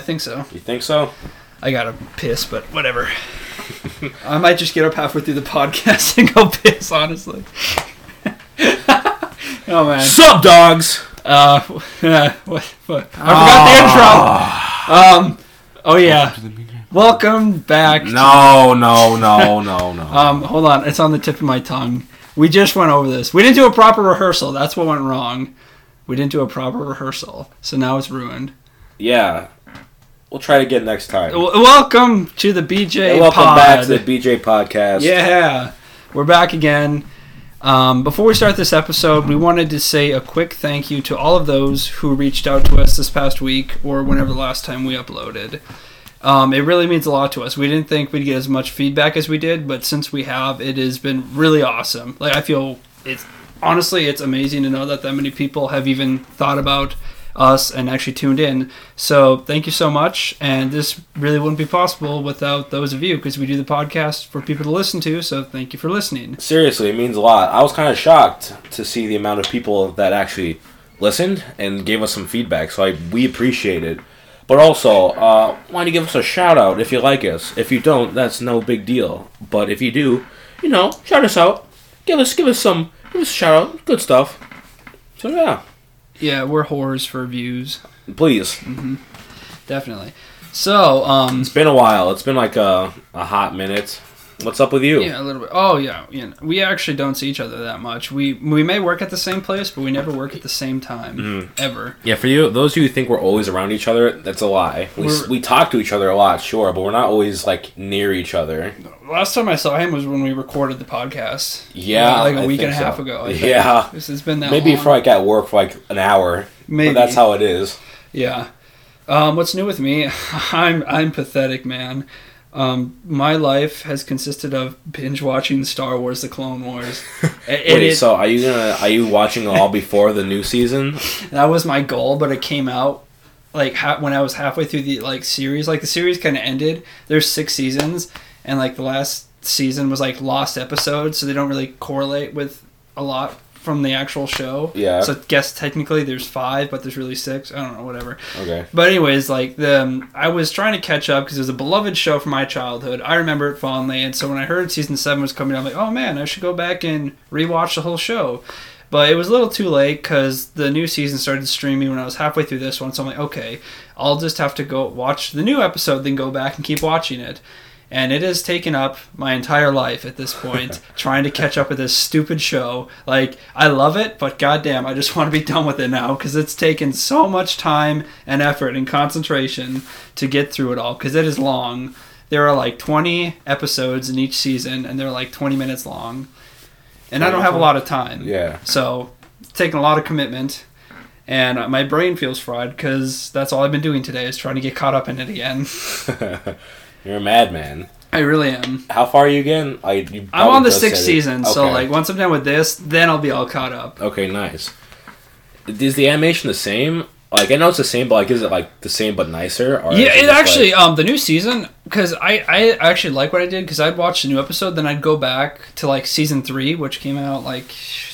I think so. You think so? I gotta piss, but whatever. I might just get up halfway through the podcast and go piss, honestly. oh man. Sup, dogs? Uh, what, what? I forgot the intro. Um, oh yeah. Welcome back. to- No, no, no, no, no. um, hold on, it's on the tip of my tongue. We just went over this. We didn't do a proper rehearsal. That's what went wrong. We didn't do a proper rehearsal, so now it's ruined. yeah. We'll try it again next time. W- welcome to the BJ And welcome Pod. back to the BJ podcast. Yeah, we're back again. Um, before we start this episode, we wanted to say a quick thank you to all of those who reached out to us this past week or whenever the last time we uploaded. Um, it really means a lot to us. We didn't think we'd get as much feedback as we did, but since we have, it has been really awesome. Like I feel it's honestly it's amazing to know that that many people have even thought about us and actually tuned in. So thank you so much. And this really wouldn't be possible without those of you because we do the podcast for people to listen to. So thank you for listening. Seriously, it means a lot. I was kind of shocked to see the amount of people that actually listened and gave us some feedback. So I, we appreciate it. But also, uh, why don't you give us a shout out if you like us? If you don't, that's no big deal. But if you do, you know, shout us out. Give us, give us some, give us a shout out. Good stuff. So yeah, Yeah, we're whores for views, please. definitely. So, um, It's been a while. It's been like a, a hot minute. What's up with you? yeah, a little bit. Oh, yeah, you know, we actually don't see each other that much. We we may work at the same place, but we never work at the same time Mm-hmm. ever. Yeah, for you, those of you who think we're always around each other, that's a lie. We, We're- we talk to each other a lot, sure, but we're not always like near each other. Last time I saw him was when we recorded the podcast. Yeah, like a I week and a half so. ago. Yeah. this has been that Maybe long. for like at work for like an hour. Maybe. But that's how it is. Yeah. Um, what's new with me? I'm I'm pathetic, man. Um, my life has consisted of binge watching Star Wars: The Clone Wars. It- it Wait, is- so are you gonna are you watching all before the new season? that was my goal, but it came out like ha- when I was halfway through the like series. Like the series kind of ended. There's six seasons, and like the last season was like lost episodes, so they don't really correlate with a lot from the actual show. Yeah. So I guess technically there's five, but there's really six. I don't know, whatever. Okay. But anyways, like the um, I was trying to catch up because it was a beloved show from my childhood. I remember it fondly, and so when I heard season seven was coming, I'm like, oh man, I should go back and rewatch the whole show. But it was a little too late because the new season started streaming when I was halfway through this one. So I'm like, okay, I'll just have to go watch the new episode, then go back and keep watching it. And it has taken up my entire life at this point, trying to catch up with this stupid show. Like, I love it, but goddamn, I just want to be done with it now because it's taken so much time and effort and concentration to get through it all because it is long. There are like 20 episodes in each season, and they're like 20 minutes long. And I don't have a lot of time. Yeah. So it's taken a lot of commitment, and my brain feels fried because that's all I've been doing today is trying to get caught up in it again. You're a madman. I really am. How far are you again? I, you I'm on the sixth season, so like once I'm done with this, then I'll be all caught up. Okay, nice. Is the animation the same? Like I know it's the same, but like is it like the same but nicer? Or Yeah, it actually like- um the new season because I I actually like what I did because I'd watch the new episode, then I'd go back to like season three, which came out like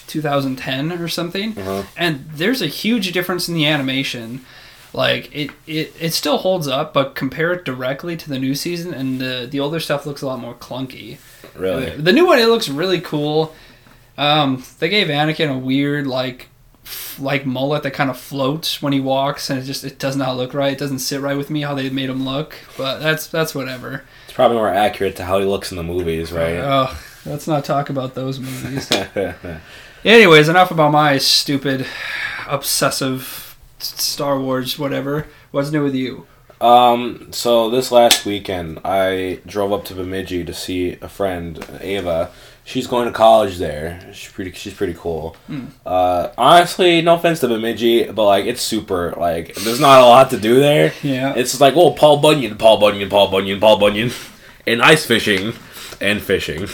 2010 or something, Uh-huh. and there's a huge difference in the animation. Like it, it, it still holds up, but compare it directly to the new season, and the the older stuff looks a lot more clunky. really. The new one it looks really cool. Um, they gave Anakin a weird like f- like mullet that kind of floats when he walks, and it just it does not look right. It doesn't sit right with me how they made him look, but that's that's whatever. It's probably more accurate to how he looks in the movies, right? Oh, let's not talk about those movies. Anyways, enough about my stupid, obsessive Star Wars whatever. What's new with you? Um, so this last weekend, I drove up to Bemidji to see a friend, Ava. She's going to college there. She's pretty. She's pretty cool. Uh, honestly, no offense to Bemidji, but like it's super. Like there's not a lot to do there. Yeah. It's like oh, Paul Bunyan, Paul Bunyan, Paul Bunyan, Paul Bunyan, and ice fishing, and fishing,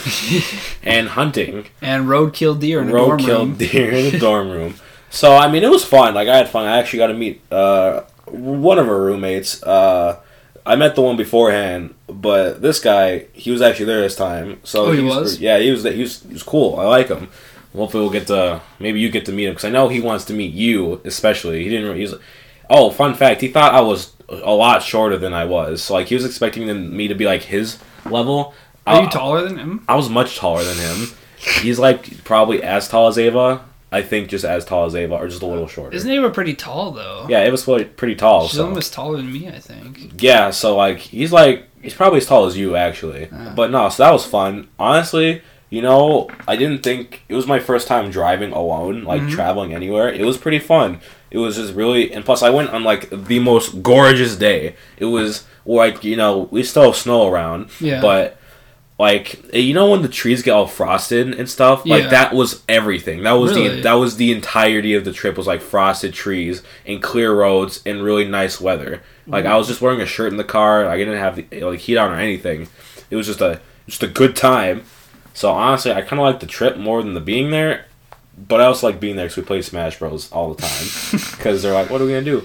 and hunting And roadkill deer in a roadkill deer in the dorm room. So I mean, it was fun. Like I had fun. I actually got to meet uh, one of her roommates. Uh, I met the one beforehand, but this guy, he was actually there this time. So Oh, he was? Yeah, he was. He was. He was cool. I like him. Hopefully, we'll get to maybe you get to meet him because I know he wants to meet you, especially. He didn't. He's. Oh, fun fact. He thought I was a lot shorter than I was. So like he was expecting me to be like his level. Are I- you taller than him? I was much taller than him. He's like probably as tall as Ava. I think just as tall as Ava, or just a little shorter. Isn't Ava pretty tall though? yeah, Ava's pretty, pretty tall. She's so. almost taller than me, I think. Yeah, so like he's like he's probably as tall as you actually. Yeah. But no, so that was fun. Honestly, you know, I didn't think it was my first time driving alone, like Mhm. traveling anywhere. It was pretty fun. It was just really and plus I went on like the most gorgeous day. It was like, you know, we still have snow around, Yeah. but like you know when the trees get all frosted and stuff? Yeah. like that was everything. That was Really? the that was the entirety of the trip was like frosted trees and clear roads and really nice weather. Like i was just wearing a shirt in the car. I didn't have the, like heat on or anything. It was just a just a good time. So honestly i kind of like the trip more than the being there but i also like being there because we play smash bros. all the time. Because they're like what are we gonna do?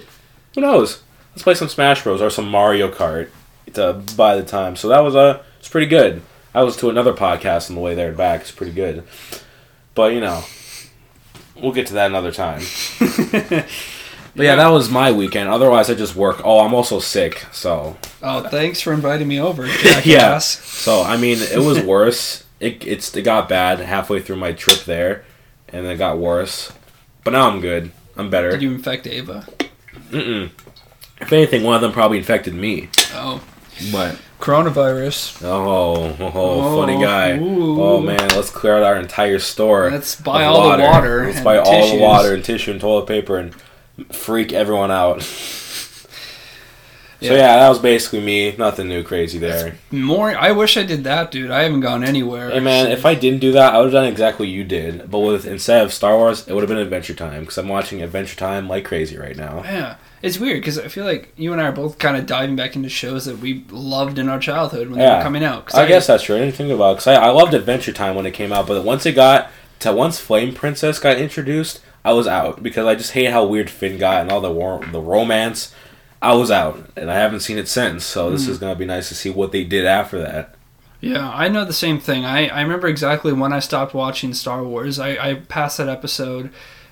Who knows? Let's play some smash bros or some mario kart to buy the time. So that was uh it's pretty good I was to another podcast on the way there and back. It's pretty good. But, you know, we'll get to that another time. But yeah, that was my weekend. Otherwise, I just work. Oh, I'm also sick. So, Oh, thanks for inviting me over. yeah. So, I mean, it was worse. It, it's, it got bad halfway through my trip there, and it got worse. But now I'm good. I'm better. Did you infect Ava? Mm-mm. If anything, one of them probably infected me. Oh, But, coronavirus. oh, oh, oh funny oh, guy. Ooh. Oh, man, let's clear out our entire store. Let's buy all the water. Let's buy all the water and tissue and toilet paper and freak everyone out. So yeah, that was basically me. Nothing new, crazy there. More. I wish I did that, dude. I haven't gone anywhere. Hey man, if I didn't do that, I would have done exactly what you did. But with instead of Star Wars, it would have been Adventure Time because I'm watching Adventure Time like crazy right now. Yeah, it's weird because I feel like you and I are both kind of diving back into shows that we loved in our childhood when they were coming out. 'Cause I guess that's true. I didn't think about because I, I loved Adventure Time when it came out, but once it got to once Flame Princess got introduced, I was out because I just hate how weird Finn got and all the war, the romance. I was out, and I haven't seen it since. So this Hmm. is gonna be nice to see what they did after that. Yeah, I know the same thing. I, I remember exactly when I stopped watching Star Wars. I, I passed that episode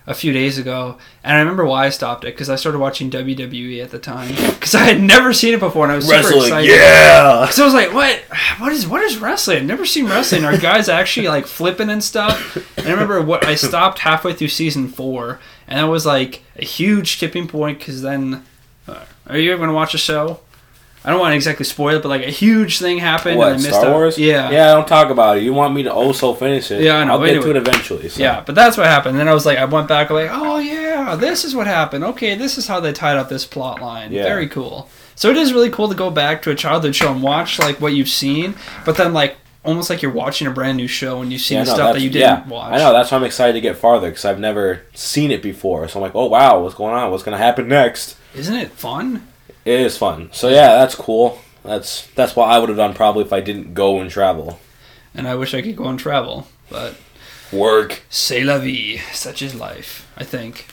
a few days ago, and I remember why I stopped it because I started watching WWE at the time because I had never seen it before, and I was super excited. yeah. So I was like, "What? What is what is wrestling? I've never seen wrestling. Are guys actually like flipping and stuff?" And I remember what I stopped halfway through season four, and that was like a huge tipping point because then, uh, are you ever gonna watch a show? I don't want to exactly spoil it, but like a huge thing happened. What and I missed Star out. Wars? Yeah. yeah. Don't talk about it. You want me to also finish it? Yeah, I know. I'll get to it eventually. So. Yeah, but that's what happened. Then I was like, I went back, like, oh yeah, this is what happened. Okay, this is how they tied up this plot line. Yeah. Very cool. So it is really cool to go back to a childhood show and watch like what you've seen, but then like almost like you're watching a brand new show and you see Yeah, the stuff that you didn't yeah, watch. I know. That's why I'm excited to get farther because I've never seen it before. So I'm like, oh wow, what's going on? What's gonna happen next? Isn't it fun? It is fun. So yeah, that's cool. That's that's what I would have done probably if I didn't go and travel. And I wish I could go and travel, but Work. c'est la vie. Such is life. I think.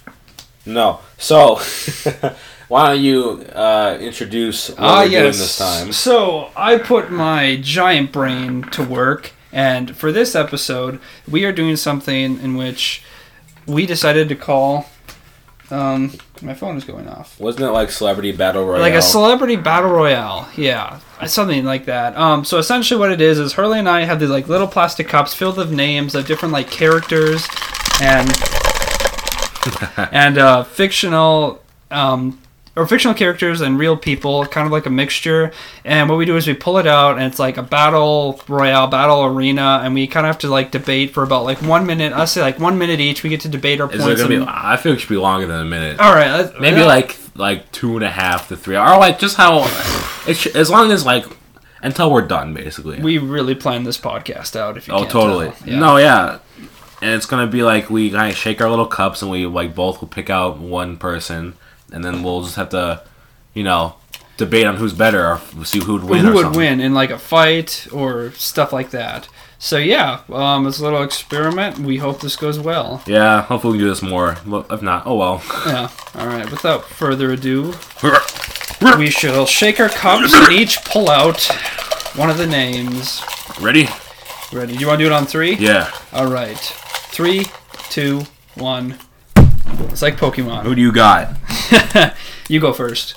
No. So why don't you uh, introduce what Ah, we're yes. doing this time? So I put my giant brain to work, and for this episode, we are doing something in which we decided to call. Um, my phone is going off. Wasn't it like Celebrity Battle Royale? Like a celebrity battle royale, yeah, something like that. Um, so essentially, what it is is Hurley and I have these like little plastic cups filled with names of different like characters and and uh, fictional um, or fictional characters and real people, kind of like a mixture. And what we do is we pull it out, and it's like a battle royale, battle arena, and we kind of have to like debate for about like one minute. I'll say like one minute each. We get to debate our Is it points. gonna be? and- I feel it should be longer than a minute. all right, let's- Maybe like like two and a half to three, or like just how it sh- as long as like until we're done, basically. we really planned this podcast out. If you oh, can't totally. tell. Yeah. No, yeah. And it's gonna be like we kind of shake our little cups, and we like both will pick out one person, and then we'll just have to, you know, debate on who's better, or see who'd win. who would something. win in like a fight or stuff like that. So yeah, um, it's a little experiment. We hope this goes well. Yeah, hopefully we can do this more. Well, if not, oh well. Yeah. All right. Without further ado, we shall shake our cups and each pull out one of the names. Ready? Ready? Do you want to do it on three? Yeah. All right. Three, two, one. It's like Pokemon. Who do you got? you go first.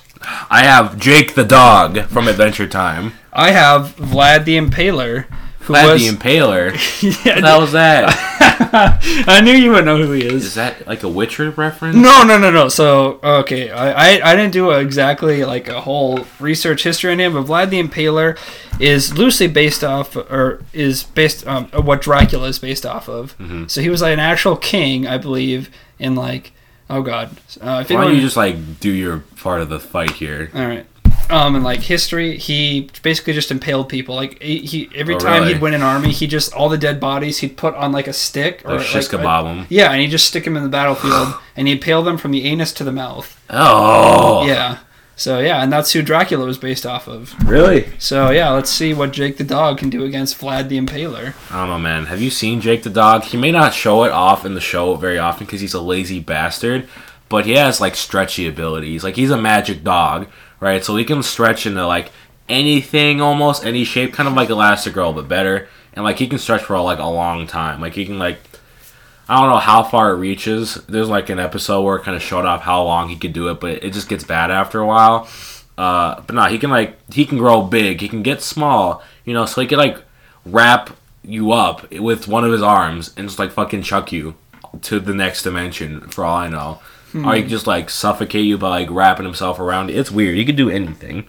I have Jake the dog from Adventure Time. I have Vlad the Impaler, who Vlad was the Impaler. yeah, What the hell was that? I knew you would know who he is. Is that like a Witcher reference? No, no, no, no. So okay, I, I, I didn't do a, exactly like a whole research history on him, but Vlad the Impaler is loosely based off, or is based um what Dracula is based off of. Mm-hmm. So he was like an actual king, I believe, in like oh god, uh, if Why don't you just like do your part of the fight here? all right. Um, in like history, he basically just impaled people. Like he, he every Oh, time really? he'd win an army, he just all the dead bodies he'd put on like a stick or Like shish kebab 'em. Yeah, and he'd just stick them in the battlefield, and he'd impale them from the anus to the mouth. Oh, Yeah. So yeah, and that's who Dracula was based off of. really? So yeah, let's see what Jake the dog can do against Vlad the Impaler. I don't know, man. Have you seen Jake the dog? He may not show it off in the show very often because he's a lazy bastard, but he has like stretchy abilities. Like he's a magic dog, right? So he can stretch into like anything, almost any shape, kind of like Elastigirl, but better. And like he can stretch for like a long time. Like he can like I don't know how far it reaches. There's like an episode where it kind of showed off how long he could do it, but it just gets bad after a while. Uh, but no, he can like he can grow big. He can get small. You know, so he can like wrap you up with one of his arms and just like fucking chuck you to the next dimension. For all I know, or he can just like suffocate you by like wrapping himself around. It's weird. He could do anything.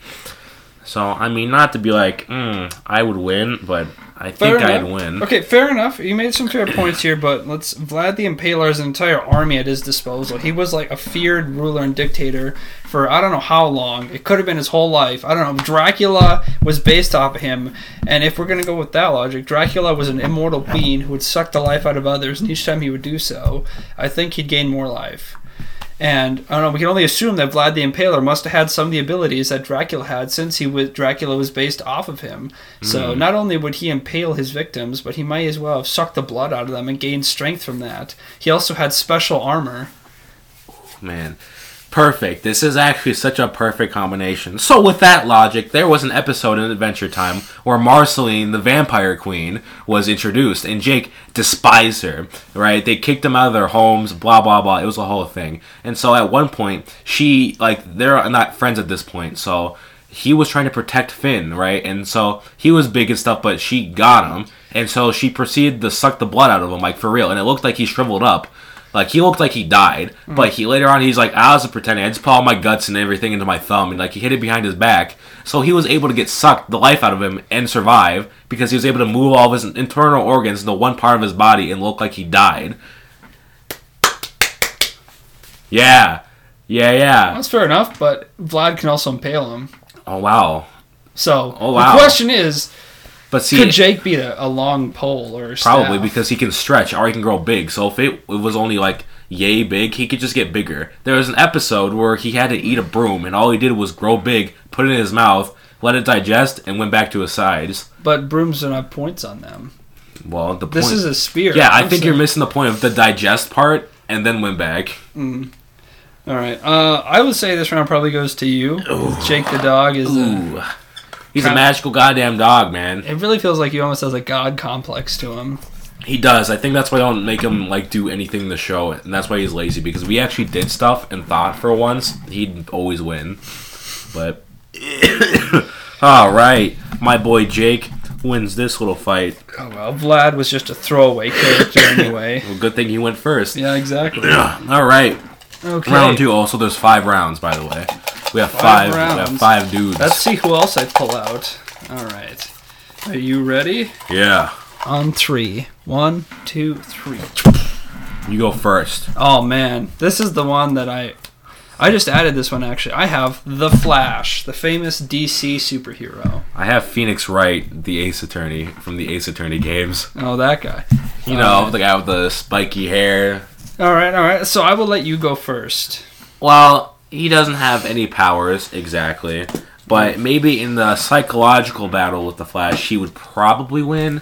So I mean, not to be like, mm, I would win, but I think I'd win. Okay, fair enough. You made some fair points here, but let's Vlad the Impaler has an entire army at his disposal. He was like a feared ruler and dictator for I don't know how long. It could have been his whole life. I don't know. Dracula was based off of him, and if we're gonna go with that logic, Dracula was an immortal being who would suck the life out of others, and each time he would do so, I think he'd gain more life. And I don't know. We can only assume that Vlad the Impaler must have had some of the abilities that Dracula had, since he was Dracula was based off of him. So hmm. not only would he impale his victims, but he might as well have sucked the blood out of them and gained strength from that. He also had special armor. Man, perfect. This is actually such a perfect combination. So, with that logic, there was an episode in Adventure Time where Marceline, the vampire queen, was introduced, and Jake despised her, right? They kicked them out of their homes, blah, blah, blah. It was a whole thing. And so, at one point, she, like, they're not friends at this point, so he was trying to protect Finn, right? And so he was big and stuff, but she got him. And so she proceeded to suck the blood out of him, like for real. And it looked like he shriveled up. Like he looked like he died. But he later on he's like, ah, I was pretending. I just put all my guts and everything into my thumb and like he hid it behind his back. So he was able to get sucked the life out of him and survive because he was able to move all of his internal organs into one part of his body and look like he died. Yeah. Yeah, yeah. That's fair enough, but Vlad can also impale him. Oh wow. So Oh, wow. the question is, But see could Jake beat a, a long pole or Probably staff? because he can stretch or he can grow big. So if it, it was only like yay big, he could just get bigger. There was an episode where he had to eat a broom and all he did was grow big, put it in his mouth, let it digest, and went back to his size. But brooms don't have points on them. Well, the This point, is a spear. yeah, I I'm think you're missing the point of the digest part and then went back. All right. Uh, I would say this round probably goes to you. Jake the dog is. He's a magical goddamn dog, man. it really feels like he almost has a god complex to him. He does. I think that's why I don't make him like do anything in the show, and that's why he's lazy. Because we actually did stuff and thought for once he'd always win, but all right, my boy Jake wins this little fight. Oh well, Vlad was just a throwaway character anyway. Well, good thing he went first. Yeah, exactly. All right, Okay. round two. Also, there's five rounds, by the way. We have five. Five we have five dudes. Let's see who else I pull out. All right. Are you ready? yeah. On three. One, two, three. You go first. Oh man, this is the one that I. I just added this one actually. I have the Flash, the famous DC superhero. I have Phoenix Wright, the Ace Attorney from the Ace Attorney games. Oh, that guy. You know, the guy with the spiky hair, All right, all right. So I will let you go first. Well, he doesn't have any powers exactly, but maybe in the psychological battle with the Flash, he would probably win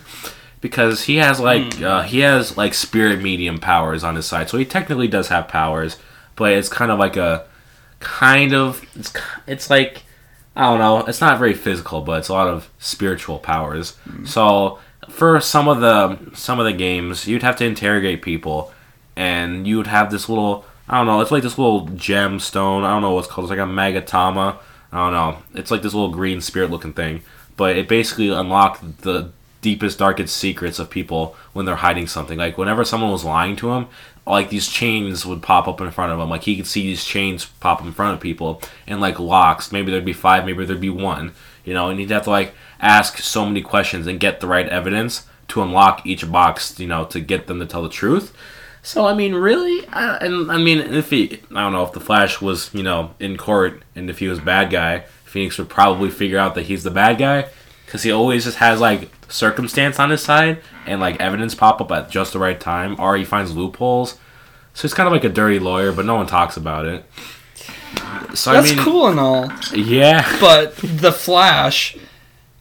because he has like uh, he has like spirit medium powers on his side. So he technically does have powers, but it's kind of like a kind of it's it's like I don't know. It's not very physical, but it's a lot of spiritual powers. So for some of the some of the games, you'd have to interrogate people, and you would have this little I don't know. It's like this little gemstone. I don't know what's called. It's like a magatama. I don't know. It's like this little green spirit looking thing. But it basically unlocked the deepest, darkest secrets of people when they're hiding something. Like whenever someone was lying to him, like these chains would pop up in front of him. Like he could see these chains pop up in front of people and like locks. Maybe there'd be five, maybe there'd be one. You know, and he'd have to like ask so many questions and get the right evidence to unlock each box. You know, to get them to tell the truth. So I mean, really, I, and I mean, if he, I don't know, if the Flash was, you know, in court and if he was bad guy, Phoenix would probably figure out that he's the bad guy because he always just has like circumstance on his side and like evidence pop up at just the right time, or he finds loopholes. So he's kind of like a dirty lawyer, but no one talks about it. So That's I mean, cool and all, yeah, but the Flash,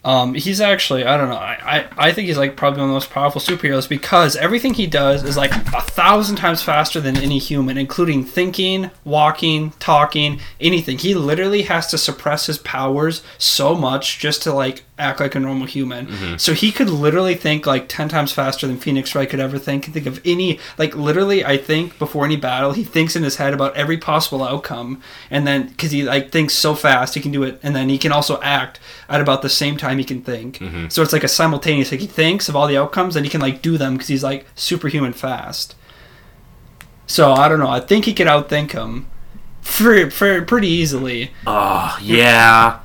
um, he's actually I don't know. I, I I think he's like probably one of the most powerful superheroes because everything he does is like a thousand times faster than any human, including thinking, walking, talking, anything. He literally has to suppress his powers so much just to like act like a normal human. So he could literally think like ten times faster than Phoenix Wright could ever think. Think of any like literally. I think before any battle, he thinks in his head about every possible outcome, and then because he like thinks so fast, he can do it, and then he can also act at about the same time he can think. Mm-hmm. So it's like a simultaneous. Like he thinks of all the outcomes, and he can like do them because he's like superhuman fast. So I don't know. I think he could outthink him, for, for pretty easily. oh yeah.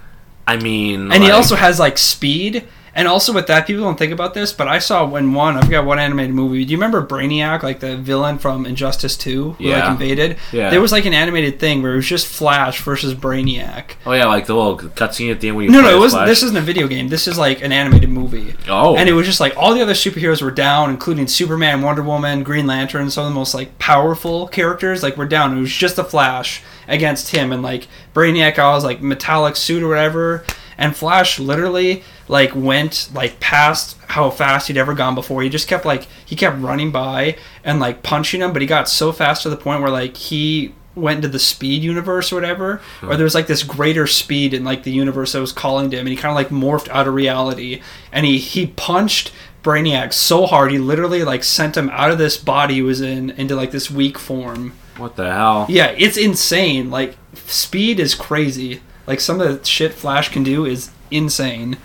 I mean, And he also has like speed. And also with that, people don't think about this, but I saw when one, I forgot one animated movie. Do you remember Brainiac, like the villain from Injustice Two, who like invaded? Yeah. There was like an animated thing where it was just Flash versus Brainiac. Oh yeah, like the little cutscene at the end when you No, no, it wasn't. Flash. This isn't a video game. This is like an animated movie. Oh, And it was just like all the other superheroes were down, including Superman, Wonder Woman, Green Lantern, some of the most like powerful characters. Like were down. It was just the Flash against him, and like Brainiac, all his like metallic suit or whatever. And Flash literally like went like past how fast he'd ever gone before. He just kept like he kept running by and like punching him, but he got so fast to the point where like he went into the speed universe or whatever, or hmm. there was like this greater speed in like the universe that was calling to him, and he kind of like morphed out of reality, and he he punched Brainiac so hard he literally like sent him out of this body he was in into like this weak form. what the hell? Yeah, it's insane. Like speed is crazy. Like some of the shit Flash can do is insane.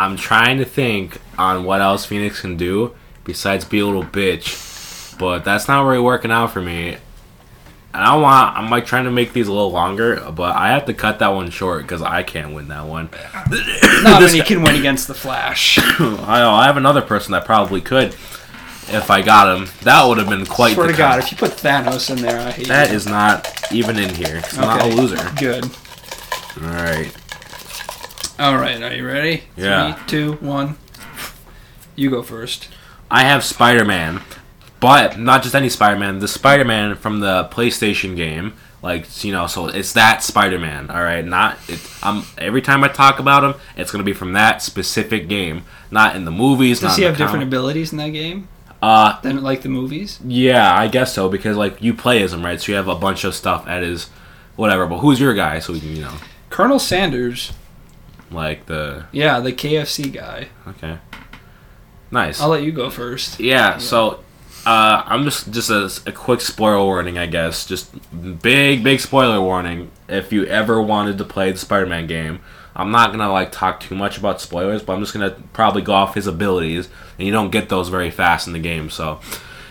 I'm trying to think on what else Phoenix can do besides be a little bitch, but that's not really working out for me. And I want I'm like trying to make these a little longer, but I have to cut that one short because I can't win that one. Not many guy- can win against the Flash. I know I have another person that probably could if I got him. That would have been quite. Swear to God, if you put Thanos in there, I hate that you. is not even in here. I'm not a loser. Good. All right. All right, are you ready? Yeah. Three, two, one. You go first. I have Spider Man, but not just any Spider Man. The Spider Man from the PlayStation game, like you know, so it's that Spider Man. All right, not it. Um, every time I talk about him, it's gonna be from that specific game, not in the movies. Does he have different abilities in that game Uh, than like the movies? yeah, I guess so because like you play as him, right? So you have a bunch of stuff at his whatever. But who's your guy? So we can you know, Colonel Sanders, like the yeah, the KFC guy. okay, nice. I'll let you go first. Yeah, so uh, I'm just just a, a quick spoiler warning, I guess. Just big big spoiler warning. If you ever wanted to play the Spider-Man game, I'm not gonna like talk too much about spoilers, but I'm just gonna probably go off his abilities, and you don't get those very fast in the game. So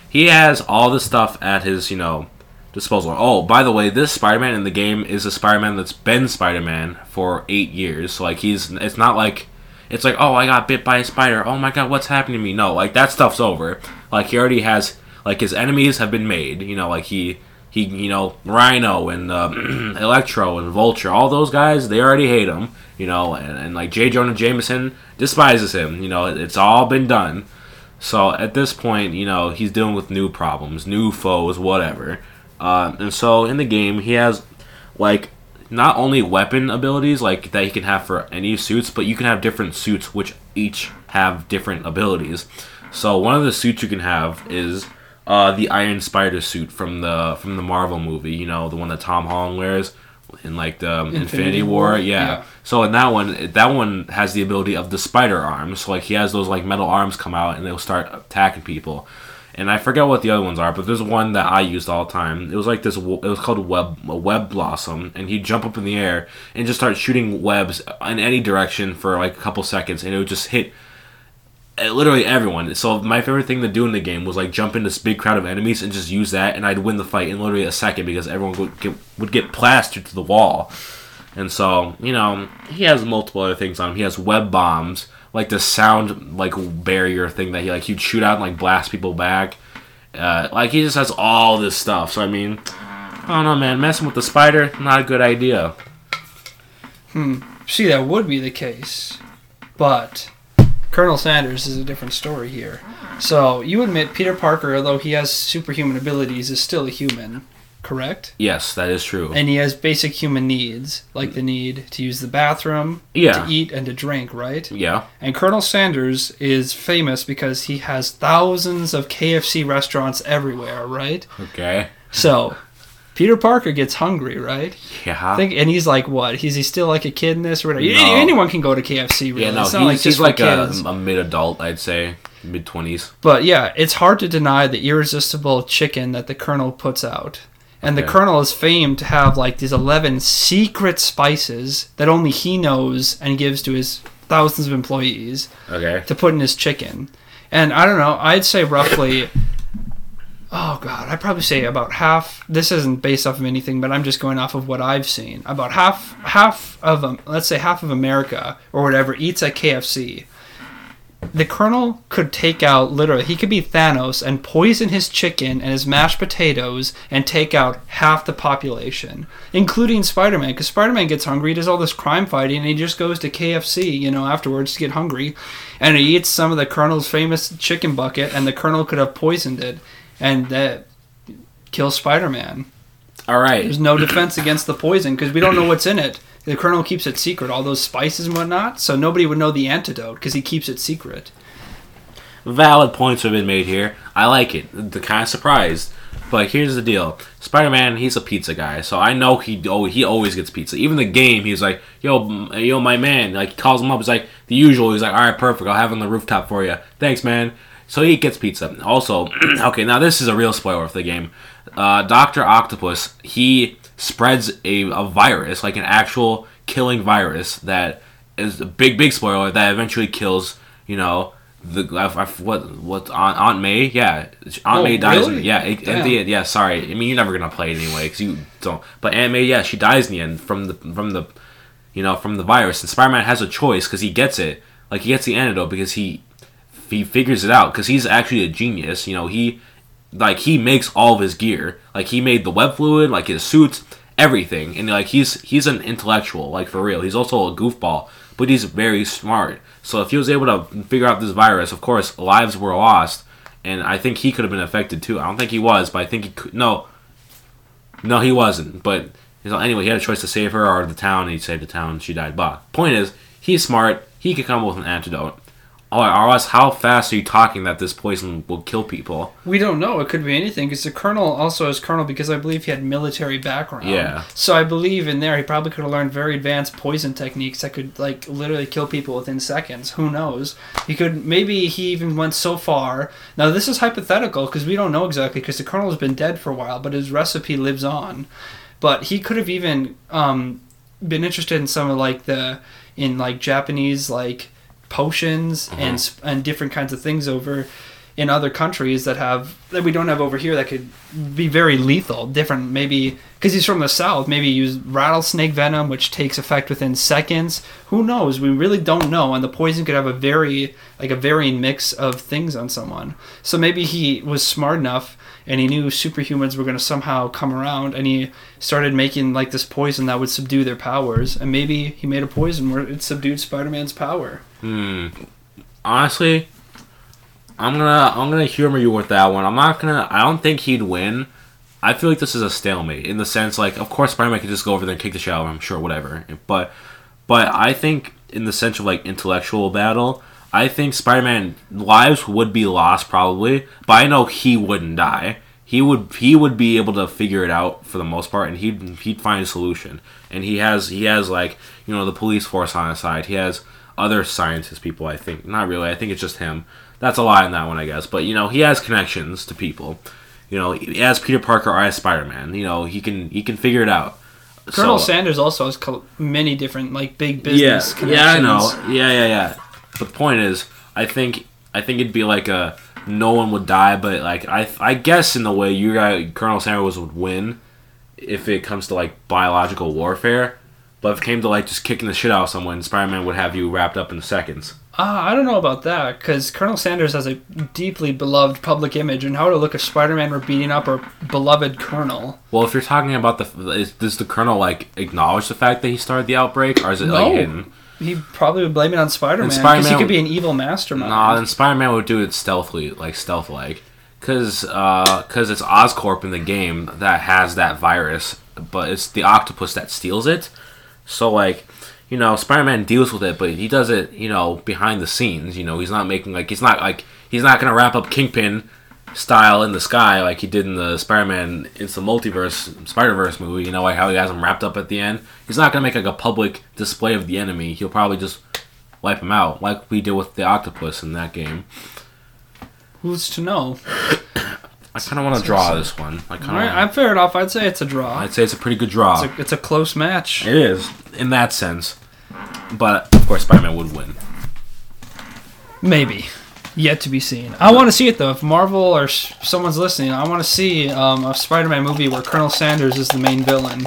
he has all the stuff at his you know disposal. Oh, by the way, this Spider-Man in the game is a Spider-Man that's been Spider-Man for eight years. Like he's it's not like it's like oh I got bit by a spider. Oh my god, what's happening to me? No, like that stuff's over. Like he already has like his enemies have been made. You know, like he he you know Rhino and uh, Electro and Vulture, all those guys they already hate him. You know, and, and like J. Jonah Jameson despises him. You know, it's all been done. So at this point, you know, he's dealing with new problems, new foes, whatever. Uh, and so in the game, he has like not only weapon abilities like that he can have for any suits, but you can have different suits which each have different abilities. So one of the suits you can have is uh, the Iron Spider suit from the from the Marvel movie. You know, the one that Tom Holland wears in like the Infinity, Infinity War. War? Yeah. Yeah. So in that one, that one has the ability of the spider arms. So like he has those like metal arms come out and they'll start attacking people. And I forget what the other ones are, but there's one that I used all the time. It was like this. It was called web web blossom, and he'd jump up in the air and just start shooting webs in any direction for like a couple seconds, and it would just hit uh, literally everyone. So my favorite thing to do in the game was like jump in this big crowd of enemies and just use that, and I'd win the fight in literally a second because everyone would get would get plastered to the wall. And so you know he has multiple other things on him. He has web bombs, like the sound like barrier thing that he like he'd shoot out and like blast people back. Uh, like he just has all this stuff. So I mean, I don't know, man. Messing with the spider, not a good idea. Hmm. See, that would be the case, but Colonel Sanders is a different story here. So you admit Peter Parker, although he has superhuman abilities, is still a human, correct? Yes, that is true. And he has basic human needs, like the need to use the bathroom, Yeah. to eat, and to drink, right? yeah. And Colonel Sanders is famous because he has thousands of KFC restaurants everywhere, right? Okay. So Peter Parker gets hungry, right? Yeah. I think, and he's like, what? Is he still like a kid in this? Or whatever? No. Anyone can go to KFC, really. yeah, no, it's he's, like he's just like a, a mid-adult, I'd say, mid twenties. But yeah, it's hard to deny the irresistible chicken that the Colonel puts out. And the. Colonel is famed to have like these 11 secret spices that only he knows and gives to his thousands of employees Okay. to put in his chicken. And I don't know, I'd say roughly Oh god, I'd probably say about half. This isn't based off of anything, but I'm just going off of what I've seen. About half, half of um, let's say half of America or whatever eats at KFC. The Colonel could take out literally. He could be Thanos and poison his chicken and his mashed potatoes and take out half the population, including Spider-Man. Because Spider-Man gets hungry, does all this crime fighting, and he just goes to KFC, you know, afterwards to get hungry, and he eats some of the Colonel's famous chicken bucket, and the Colonel could have poisoned it, and that kills Spider-Man. All right. There's no defense against the poison because we don't know what's in it. The Colonel keeps it secret, all those spices and whatnot, so nobody would know the antidote because he keeps it secret. Valid points have been made here. I like it. The kind of surprised. But here's the deal: Spider-Man, he's a pizza guy, so I know he oh he always gets pizza. Even the game, he's like, "Yo, yo, my man!" Like he calls him up. He's like the usual. He's like, "All right, perfect. I'll have it on the rooftop for you. Thanks, man." So he gets pizza. Also, okay, now this is a real spoiler for the game. Uh, Doctor Octopus, he spreads a, a virus, like an actual killing virus that is a big, big spoiler that eventually kills, you know, the I, I, what what Aunt, Aunt May? Yeah, Aunt Oh, May dies. Really? yeah, it, at the end, yeah. Sorry, I mean you're never gonna play it anyway because you don't. But Aunt May, yeah, she dies in the end from the from the, you know, from the virus. And Spider Man has a choice because he gets it. Like he gets the antidote because he he figures it out because he's actually a genius. You know, he like he makes all of his gear. Like he made the web fluid, like his suits, everything. And like he's he's an intellectual, like for real. He's also a goofball, but he's very smart. So if he was able to figure out this virus, of course, lives were lost, and I think he could have been affected too. I don't think he was, but I think he could. No, no, he wasn't. But you know, anyway, he had a choice to save her or the town, he saved the town. She died. But point is, he's smart. He could come up with an antidote. Or, or else, how fast are you talking that this poison will kill people? We don't know. It could be anything because the colonel also is colonel because I believe he had military background. Yeah. So I believe in there he probably could have learned very advanced poison techniques that could like literally kill people within seconds. Who knows? He could maybe he even went so far. Now this is hypothetical because we don't know exactly because the colonel has been dead for a while, but his recipe lives on. But he could have even um, been interested in some of like the in like Japanese like potions mm-hmm. and and different kinds of things over in other countries that have that we don't have over here that could be very lethal. Different maybe because he's from the south. Maybe use rattlesnake venom, which takes effect within seconds. Who knows? We really don't know, and the poison could have a very like a varying mix of things on someone. So maybe he was smart enough and he knew superhumans were going to somehow come around and he started making like this poison that would subdue their powers and maybe he made a poison where it subdued spider-man's power Hmm. Honestly, I'm gonna I'm gonna humor you with that one. I'm not gonna. I don't think he'd win. I feel like this is a stalemate in the sense like, of course, Spider-Man could just go over there and kick the shit out of him. Sure, whatever. But, but I think in the sense of like intellectual battle, I think Spider-Man lives would be lost probably, but I know he wouldn't die. He would he would be able to figure it out for the most part, and he'd he'd find a solution. And he has he has like you know the police force on his side. He has other scientist people. I think not really. I think it's just him. That's a lie in that one, I guess. But you know, he has connections to people. You know, as Peter Parker or as Spider Man, you know, he can he can figure it out. Colonel So- Sanders also has many different like big business yeah, connections. yeah, I know. Yeah, yeah, yeah. But the point is, I think I think it'd be like a no one would die, but like I I guess in the way you guys Colonel Sanders would win if it comes to like biological warfare. But if it came to like just kicking the shit out of someone, Spider Man would have you wrapped up in seconds. Ah, I don't know about that because Colonel Sanders has a deeply beloved public image, and how would it look if Spider-Man were beating up our beloved Colonel? Well, if you're talking about the, is, does the Colonel like acknowledge the fact that he started the outbreak, or is it No. like hidden? He probably would blame it on Spider-Man because he could be an evil mastermind. Nah, then Spider Man would do it stealthily, like stealth like. Cause, uh, cause it's Oscorp in the game that has that virus, but it's the octopus that steals it. So like, you know, Spider Man deals with it, but he does it, you know, behind the scenes. You know, he's not making like he's not like he's not gonna wrap up Kingpin style in the sky like he did in the Spider Man It's the Multiverse Spider Verse movie. You know, like how he has him wrapped up at the end. He's not gonna make like a public display of the enemy. He'll probably just wipe him out, like we did with the octopus in that game. Who's to know? I kind of want to draw this one. I All kind right, of. I'm fair enough. I'd say it's a draw. I'd say it's a pretty good draw. It's a, it's a close match. it is in that sense, but of course, Spider-Man would win. Maybe. Yet to be seen. I want to see it though. If Marvel or someone's listening, I want to see um, a Spider-Man movie where Colonel Sanders is the main villain.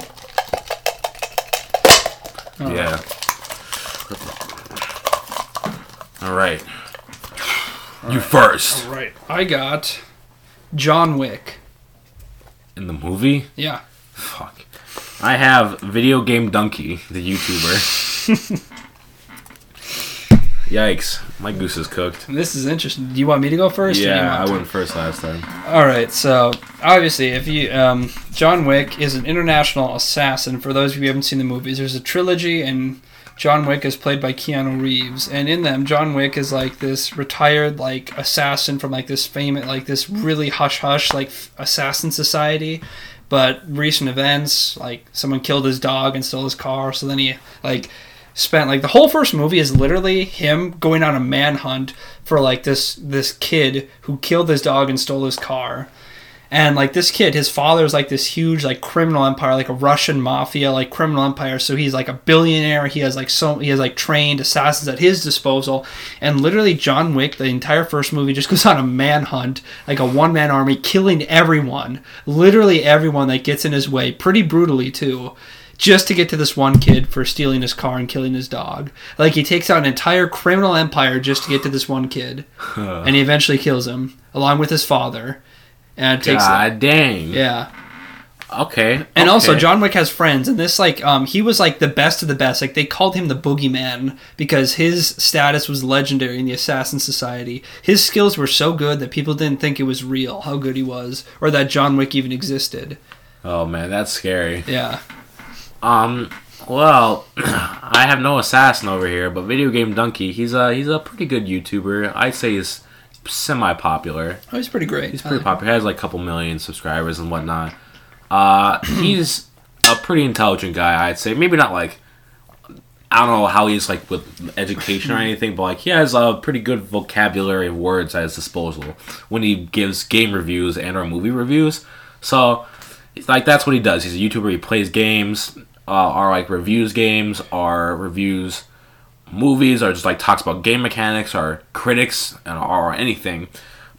Oh. Yeah. All right. You first All right. I got John Wick. in the movie. Yeah. Fuck. I have videogamedunkey, the YouTuber. Yikes! My goose is cooked. This is interesting. Do you want me to go first? or Yeah, I went first last time. All right. So obviously, if you um, John Wick is an international assassin. For those of you who haven't seen the movies, there's a trilogy, and John Wick is played by Keanu Reeves. And in them, John Wick is like this retired like assassin from like this famous like this really hush hush like assassin society. But recent events, like someone killed his dog and stole his car, so then he like spent like the whole first movie is literally him going on a manhunt for like this this kid who killed his dog and stole his car and like this kid his father is like this huge like criminal empire like a russian mafia like criminal empire. So he's like a billionaire. He has like so he has like trained assassins at his disposal. And literally john wick the entire first movie just goes on a manhunt like a one-man army killing everyone. Literally everyone that gets in his way pretty brutally too just to get to this one kid for stealing his car and killing his dog. Like he takes out an entire criminal empire just to get to this one kid, and he eventually kills him along with his father. And it takes God dang. yeah. Okay. And also. John Wick has friends and this like um he was like the best of the best. Like they called him the boogeyman because his status was legendary in the assassin society. His skills were so good that people didn't think it was real how good he was or that John Wick even existed. Oh man, that's scary. Yeah. Um. Well, I have no assassin over here, but videogamedunkey. He's a he's a pretty good YouTuber. I'd say he's semi popular. Oh, he's pretty great. He's pretty popular. He has like a couple million subscribers and whatnot. Uh, he's a pretty intelligent guy. I'd say maybe not like I don't know how he's like with education or anything, but like he has a pretty good vocabulary of words at his disposal when he gives game reviews and or movie reviews. So it's like that's what he does. He's a YouTuber. He plays games, uh, or like reviews games, or reviews movies, or just like talks about game mechanics, or critics, or anything.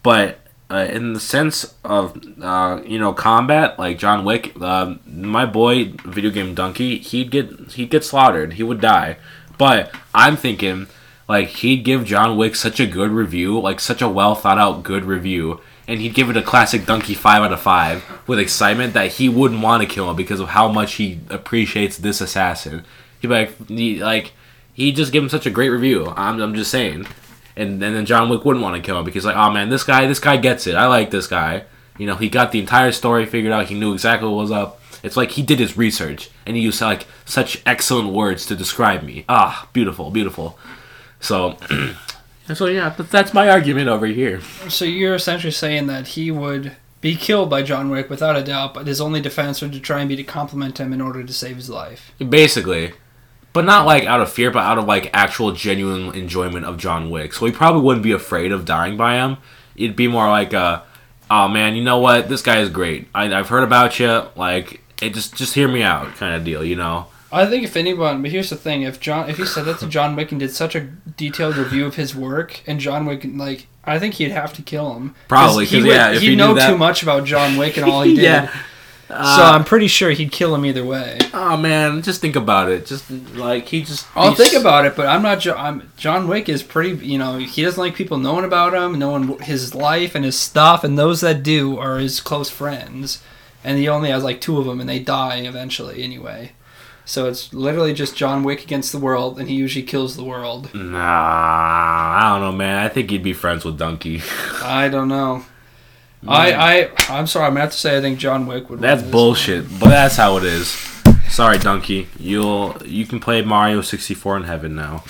But uh, in the sense of uh, you know combat, like John Wick, uh, my boy, videogamedunkey, he'd get he'd get slaughtered. He would die. But I'm thinking like he'd give John Wick such a good review, like such a well thought out good review, and he'd give it a classic dunkey five out of five with excitement that he wouldn't want to kill him because of how much he appreciates this assassin. He'd be like, he, like he just gave him such a great review. I'm, I'm just saying, and, and then John Wick wouldn't want to kill him because like, oh man, this guy, this guy gets it. I like this guy. You know, he got the entire story figured out. He knew exactly what was up. It's like he did his research and he used like such excellent words to describe me. Ah, beautiful, beautiful. So, so yeah, th- that's my argument over here. So you're essentially saying that he would be killed by John Wick without a doubt, but his only defense would to try and be to compliment him in order to save his life. Basically, but not like out of fear, but out of like actual genuine enjoyment of John Wick. So he probably wouldn't be afraid of dying by him. It'd be more like a, oh man, you know what? This guy is great. I, I've heard about you. Like, it just just hear me out, kind of deal. You know. I think if anyone, but here's the thing: if John, if he said that to John Wick and did such a detailed review of his work, and John Wick, like, I think he'd have to kill him. Probably, he 'cause, would, yeah, if he'd he know too much about John Wick and all he did. Yeah. So Uh, I'm pretty sure he'd kill him either way. oh man, just think about it. Just like he just. I'll think about it, but I'm not. Jo- I'm, John Wick is pretty. You know, he doesn't like people knowing about him, knowing his life and his stuff, and those that do are his close friends. And he only has like two of them, and they die eventually anyway. So it's literally just John Wick against the world, and he usually kills the world. Nah, I don't know, man. I think he'd be friends with Dunkey. I don't know. I I I'm sorry. I'm gonna have to say I think John Wick would. That's bullshit, but that's how it is. Sorry, Dunkey. You'll you can play Mario 64 in heaven now.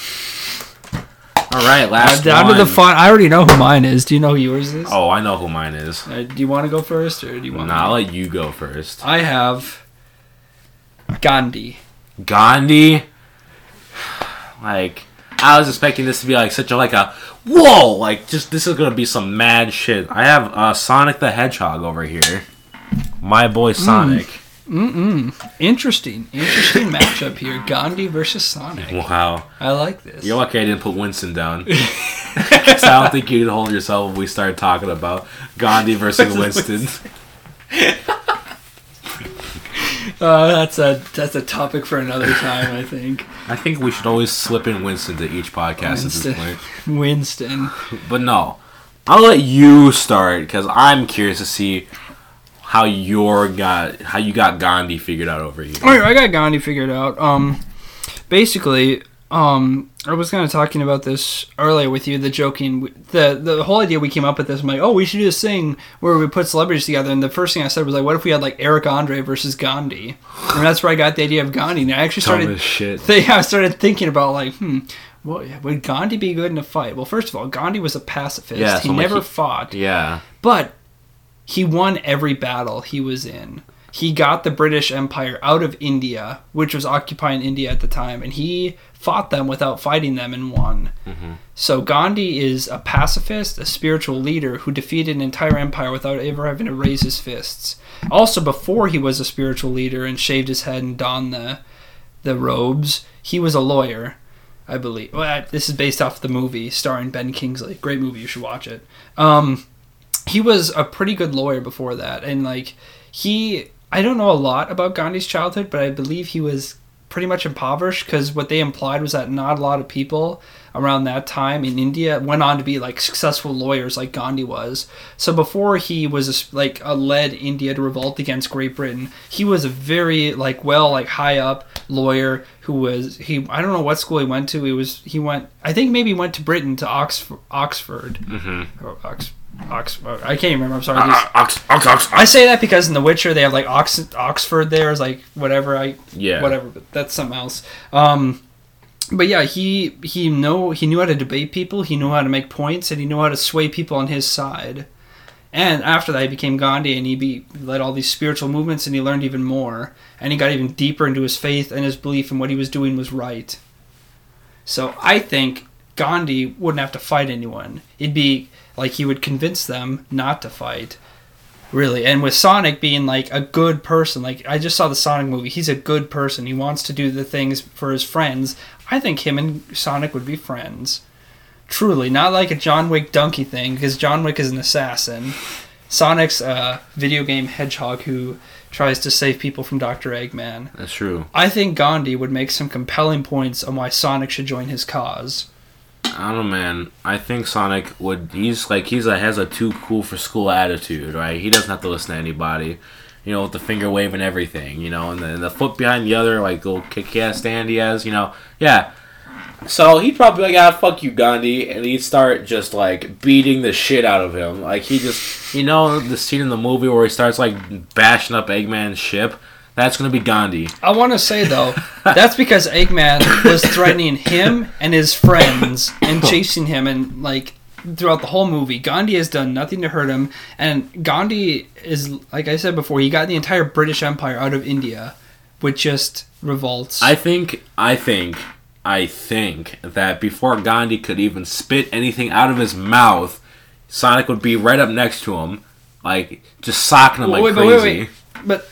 All right, Uh, last down one. to the fun. I already know who mine is. Do you know who yours is? Oh, I know who mine is. Uh, do you want to go first, or do you want? Nah, me? I'll let you go first. I have Gandhi. Gandhi. Like, I was expecting this to be like such a like a whoa, like just this is gonna be some mad shit. I have uh, Sonic the Hedgehog over here. My boy Sonic. Mm-mm. Interesting. Interesting matchup here. Gandhi versus Sonic. Wow. I like this. You're lucky I didn't put Winston down. I don't think you'd hold yourself if we started talking about Gandhi versus Winston. Uh, that's a that's a topic for another time, I think. I think we should always slip in Winston to each podcast Winston. at this point. Winston. But no, I'll let you start because I'm curious to see how your got how you got Gandhi figured out over here. All right, I got Gandhi figured out. Um, basically, um, I was kind of talking about this earlier with you. The joking, the the whole idea we came up with this. I'm like, oh, we should do this thing where we put celebrities together. And the first thing I said was like, what if we had like Eric Andre versus Gandhi? And that's where I got the idea of Gandhi. And I actually started they I started thinking about like, hmm, well, would Gandhi be good in a fight? Well, first of all, Gandhi was a pacifist. Yeah, he so, like, never he- fought, Yeah. but he won every battle he was in. He got the British Empire out of India, which was occupying India at the time, and he fought them without fighting them and won. So Gandhi is a pacifist, a spiritual leader who defeated an entire empire without ever having to raise his fists. Also, before he was a spiritual leader and shaved his head and donned the the robes, he was a lawyer, I believe. Well, this is based off the movie starring Ben Kingsley. Great movie, you should watch it. Um, he was a pretty good lawyer before that, and like he, I don't know a lot about Gandhi's childhood, but I believe he was pretty much impoverished because what they implied was that not a lot of people around that time in India went on to be like successful lawyers like Gandhi was. So before he was like uh, led India to revolt against Great Britain, he was a very like well like high up lawyer who was he I don't know what school he went to. He was he went I think maybe he went to Britain to Oxford Oxford Mm-hmm. or Ox Oxford I can't remember. I'm sorry. These- Ah, Ox, ox, ox, I say that because in The Witcher they have like Ox- Oxford there is like whatever I Yeah. whatever but that's something else. Um, but yeah, he he know he knew how to debate people. He knew how to make points, and he knew how to sway people on his side. And after that, he became Gandhi, and he be, led all these spiritual movements, and he learned even more, and he got even deeper into his faith and his belief in what he was doing was right. So I think Gandhi wouldn't have to fight anyone. It'd be like he would convince them not to fight. Really. And with Sonic being like a good person, like I just saw the Sonic movie. He's a good person. He wants to do the things for his friends. I think him and Sonic would be friends. Truly, not like a John Wick dunkey thing because John Wick is an assassin. Sonic's a video game hedgehog who tries to save people from Dr. Eggman. That's true. I think Gandhi would make some compelling points on why Sonic should join his cause. I don't know, man. I think Sonic would. He's like he's a has a too cool for school attitude, right? He doesn't have to listen to anybody. You know, with the finger wave and everything. You know, and the, the foot behind the other, like little kick ass stand he has. You know, yeah. So he'd probably like, ah, fuck you, Gandhi, and he'd start just like beating the shit out of him. Like he just, you know, the scene in the movie where he starts like bashing up Eggman's ship. That's gonna be Gandhi. I want to say though, that's because Eggman was threatening him and his friends and chasing him and like throughout the whole movie. Gandhi has done nothing to hurt him, and Gandhi is like I said before, he got the entire British Empire out of India with just revolts. I think, I think, I think that before Gandhi could even spit anything out of his mouth, Sonic would be right up next to him, like just socking him Well, like wait, but wait, crazy. wait. But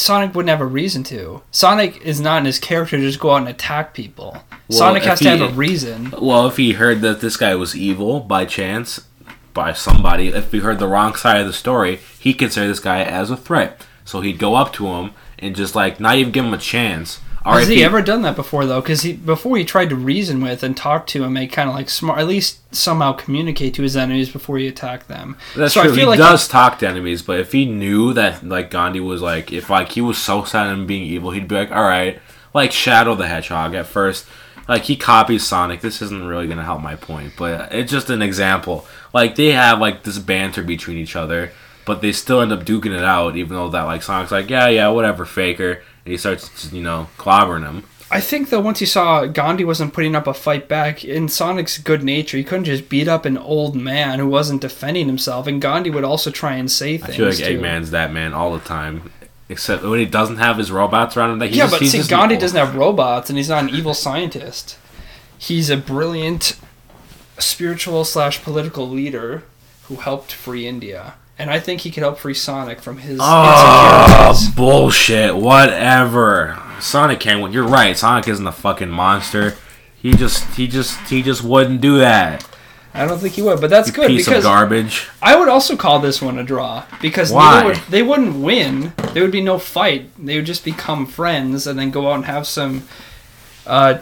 Sonic wouldn't have a reason to. Sonic is not in his character to just go out and attack people. Well, Sonic has to have a reason. Well, if he heard that this guy was evil by chance, by somebody, if he heard the wrong side of the story, he considered this guy as a threat. So he'd go up to him and just like not even give him a chance. Has he ever done that before though? Because he before he tried to reason with and talk to and make kind of like smart, at least somehow communicate to his enemies before he attacked them. That's so true. I feel he like does talk to enemies, but if he knew that like Gandhi was like, if like he was so set on being evil, he'd be like, all right, like Shadow the Hedgehog at first. Like he copies Sonic. This isn't really gonna help my point, but it's just an example. Like they have like this banter between each other, but they still end up duking it out, even though that like Sonic's like, yeah, yeah, whatever, faker, and he starts you know clobbering him. I think though once he saw Gandhi wasn't putting up a fight back in Sonic's good nature, he couldn't just beat up an old man who wasn't defending himself, and Gandhi would also try and say I things. feel like too. Eggman's that man all the time, except when he doesn't have his robots around him. That he's yeah, just, but see, Gandhi doesn't have robots, and he's not an evil scientist. He's a brilliant spiritual slash political leader who helped free India, and I think he could help free Sonic from his Oh, bullshit. Whatever. Sonic can't win. You're right. Sonic isn't a fucking monster. He just, he just, he just wouldn't do that. I don't think he would, but that's You good piece of garbage. I would also call this one a draw because Why? would, they wouldn't win. There would be no fight. They would just become friends and then go out and have some uh,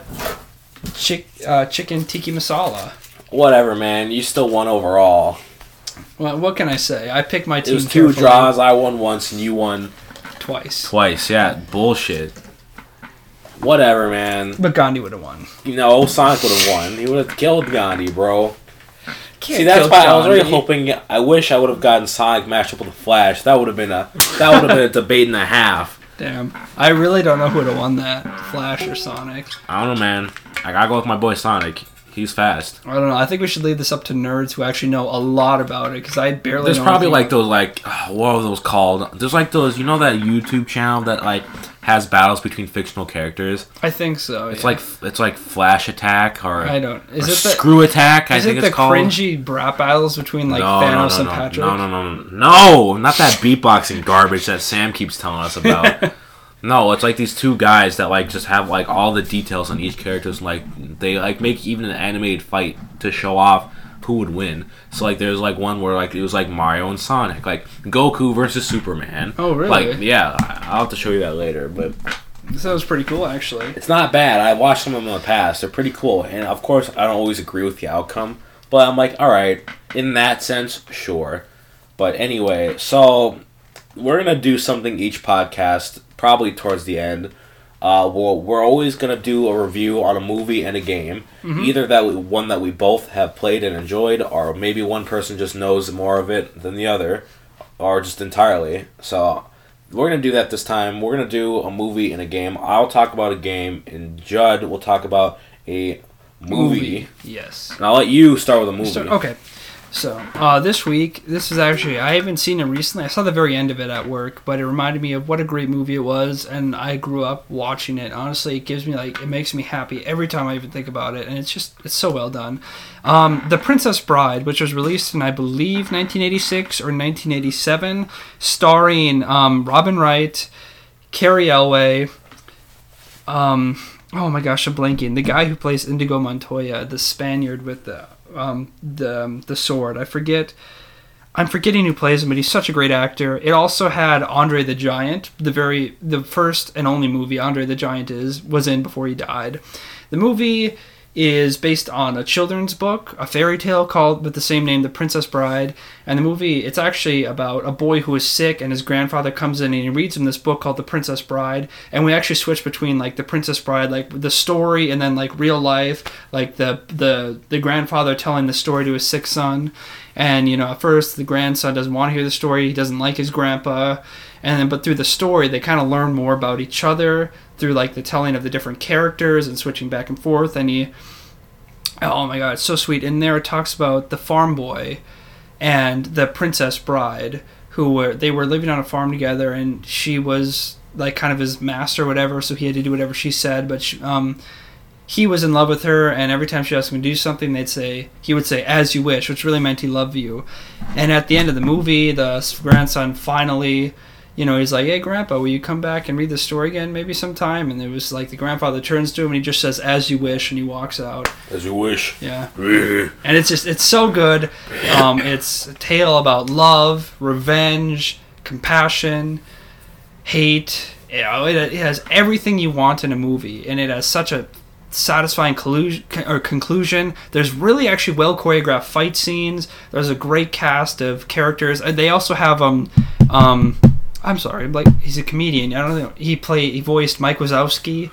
chick, uh, chicken tikka masala. Whatever, man. You still won overall. Well, what can I say? I picked my team. It was two carefully draws. I won once, and you won twice, twice. Yeah, bullshit. Whatever, man. but Gandhi would have won. You know, Sonic would have won. He would have killed Gandhi, bro. Can't See, that's kill why I was really hoping. I wish I would have gotten Sonic matched up with the Flash. That would have been a that would have been a debate and a half. Damn, I really don't know who would have won that, Flash or Sonic. I don't know, man. I gotta go with my boy Sonic. He's fast. I don't know. I think we should leave this up to nerds who actually know a lot about it because I barely. There's probably like those like uh, what are those called? There's like those you know that YouTube channel that like has battles between fictional characters. I think so. It's yeah. like it's like Flash Attack or, I don't. Is it the Screw Attack. I is think it it's the called. cringy brat battles between like no, Thanos no, and no, Patrick? no, no, no, no, no, not that beatboxing garbage that Sam keeps telling us about. no, it's like these two guys that like just have like all the details on each character's like they like make even an animated fight to show off who would win. So like there's like one where like it was like Mario and Sonic, like Goku versus Superman. Oh, really? Like yeah, I'll have to show you that later, but That was pretty cool, actually. it's not bad. I watched some of them in the past. They're pretty cool, and of course, I don't always agree with the outcome. But I'm like, all right, in that sense, sure. But anyway, so we're gonna do something each podcast, probably towards the end. Uh, we'll, we're always gonna do a review on a movie and a game, either that we, one that we both have played and enjoyed, or maybe one person just knows more of it than the other, or just entirely. So we're gonna do that this time. We're gonna do a movie and a game. I'll talk about a game, and Judd will talk about a movie. Yes. And I'll let you start with a movie. So, okay. So uh, this week, this is actually I haven't seen it recently. I saw the very end of it at work, but it reminded me of what a great movie it was, and I grew up watching it. Honestly, it gives me like it makes me happy every time I even think about it, and it's just it's so well done. Um, the Princess Bride, which was released in I believe 1986 or 1987, starring um, Robin Wright, Cary Elwes. Um, oh my gosh, I'm blanking. The guy who plays Indigo Montoya, the Spaniard with the um, the um, the sword. I forget. I'm forgetting who plays him, but he's such a great actor. It also had Andre the Giant, the very the first and only movie Andre the Giant is was in before he died. The movie is based on a children's book, a fairy tale called with the same name, The Princess Bride. And the movie, it's actually about a boy who is sick, and his grandfather comes in and he reads him this book called The Princess Bride. And we actually switch between like The Princess Bride, like the story, and then like real life, like the the the grandfather telling the story to his sick son. And you know, at first the grandson doesn't want to hear the story; he doesn't like his grandpa. And then, but through the story, they kind of learn more about each other through like the telling of the different characters and switching back and forth. And he, oh my god, it's so sweet. In there, it talks about the farm boy and the princess bride, who were they were living on a farm together, and she was like kind of his master or whatever, so he had to do whatever she said. But she, um, he was in love with her, and every time she asked him to do something, they'd say he would say "as you wish," which really meant he loved you. And at the end of the movie, the grandson finally, you know, he's like, "Hey, Grandpa, will you come back and read the story again, maybe sometime?" And it was like the grandfather turns to him and he just says "as you wish," and he walks out. As you wish. Yeah and it's just it's so good. Um, it's a tale about love, revenge, compassion, hate. You know, it, it has everything you want in a movie, and it has such a satisfying collusion, or conclusion. There's really actually well choreographed fight scenes. There's a great cast of characters. They also have um um. I'm sorry, like he's a comedian. I don't know. He played, he voiced Mike Wazowski.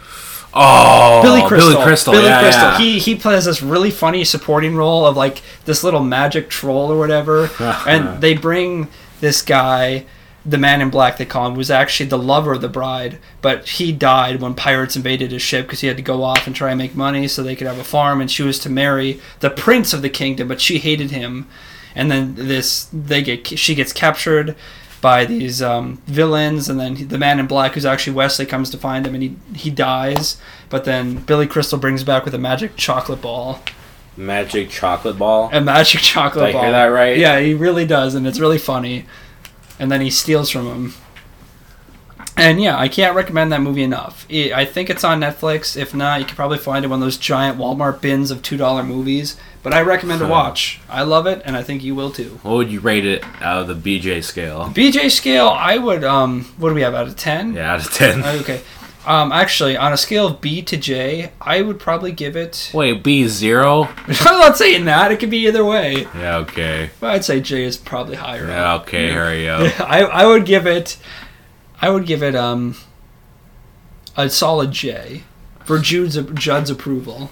Oh, Billy Crystal. Billy Crystal. Billy yeah, Crystal. yeah. He he plays this really funny supporting role of like this little magic troll or whatever, and they bring this guy, the Man in Black they call him, who's actually the lover of the bride, but he died when pirates invaded his ship because he had to go off and try and make money so they could have a farm, and she was to marry the prince of the kingdom, but she hated him, and then this they get she gets captured by these um, villains, and then he- the man in black, who's actually Westley, comes to find him, and he he dies. But then Billy Crystal brings back with a magic chocolate ball, Magic chocolate ball. a magic chocolate Did I ball. hear that right? Yeah, he really does, and it's really funny. And then he steals from him. And yeah, I can't recommend that movie enough. I I think it's on Netflix. If not, you can probably find it one of those giant Walmart bins of two dollar movies. But I recommend to watch. I love it, and I think you will too. What would you rate it out of the BJ scale? BJ scale, I would um, what do we have out of ten? Yeah, out of ten. Okay. Um, actually, on a scale of B to J, I would probably give it. Wait, B zero? I'm not saying that. It could be either way. Yeah, okay. But I'd say J is probably higher. Yeah, okay. Hurry up. I, I would give it. I would give it um. A solid J, for Jude's Judd's approval.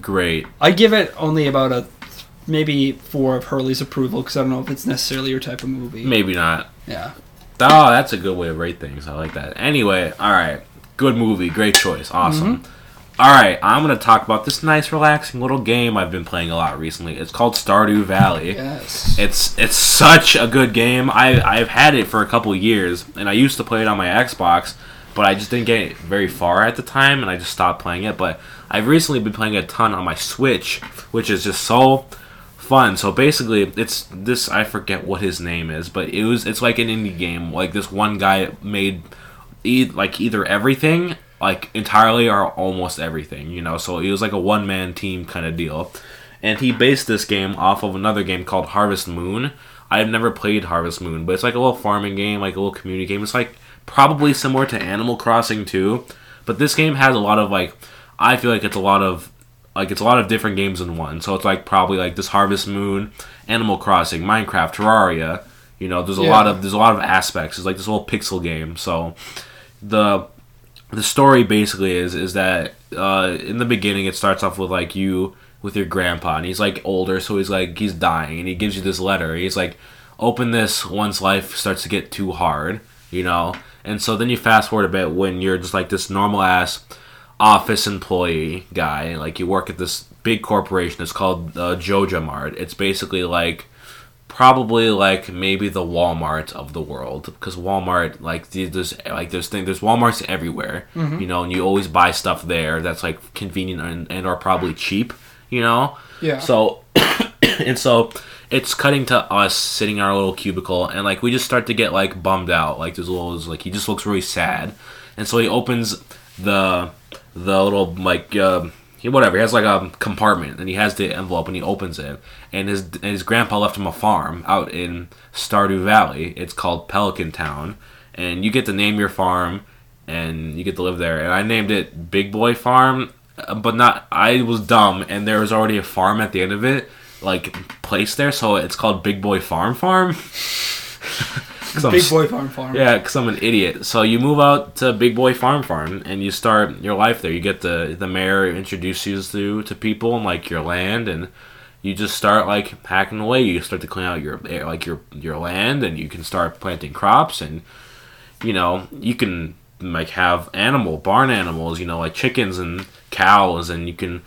Great. I give it only about a maybe four of Hurley's approval because I don't know if it's necessarily your type of movie. Maybe not. Yeah. Oh, that's a good way to rate things. I like that. Anyway, all right. Good movie. Great choice. Awesome. Mm-hmm. All right, I'm going to talk about this nice, relaxing little game I've been playing a lot recently. It's called Stardew Valley. Yes. It's it's such a good game. I I've had it for a couple years, and I used to play it on my Xbox, but I just didn't get it very far at the time, and I just stopped playing it. But I've recently been playing a ton on my Switch, which is just so fun. So basically, it's this. I forget what his name is, but it was it's like an indie game. Like this one guy made e- like either everything like entirely or almost everything you know? So it was like a one man team kind of deal. And he based this game off of another game called harvest moon. I've never played harvest moon but it's like a little farming game like a little community game. It's like probably similar to animal crossing too but this game has a lot of like i feel like it's a lot of like it's a lot of different games in one. So it's like probably like this harvest moon animal crossing minecraft terraria you know? There's a Yeah. lot of there's a lot of aspects. It's like this little pixel game. So the the story basically is is that uh, in the beginning it starts off with like you with your grandpa and he's like older so he's like he's dying and he gives you this letter. He's like open this once life starts to get too hard you know? And so then you fast forward a bit when you're just like this normal ass office employee guy like you work at this big corporation it's called uh, joja mart it's basically like probably like maybe the Walmart of the world because Walmart like there's like there's thing there's WalMarts everywhere you know and you always buy stuff there that's like convenient and, and are probably cheap you know Yeah. so and so it's cutting to us sitting in our little cubicle and like we just start to get like bummed out like there's a little like he just looks really sad and so he opens the the little like uh, he whatever he has like a compartment and he has the envelope and he opens it and his and his grandpa left him a farm out in Stardew Valley. It's called Pelican Town and you get to name your farm and you get to live there. And I named it Big Boy Farm uh, but not I was dumb and there was already a farm at the end of it like placed there so it's called Big Boy Farm Farm 'Cause I'm Big boy farm farm. yeah, because I'm an idiot. So you move out to Big Boy Farm Farm and you start your life there. You get the the mayor introduces you to people and like your land, and you just start like hacking away. You start to clean out your eh, like your your land, and you can start planting crops, and you know you can like have animal barn animals, you know like chickens and cows, and you can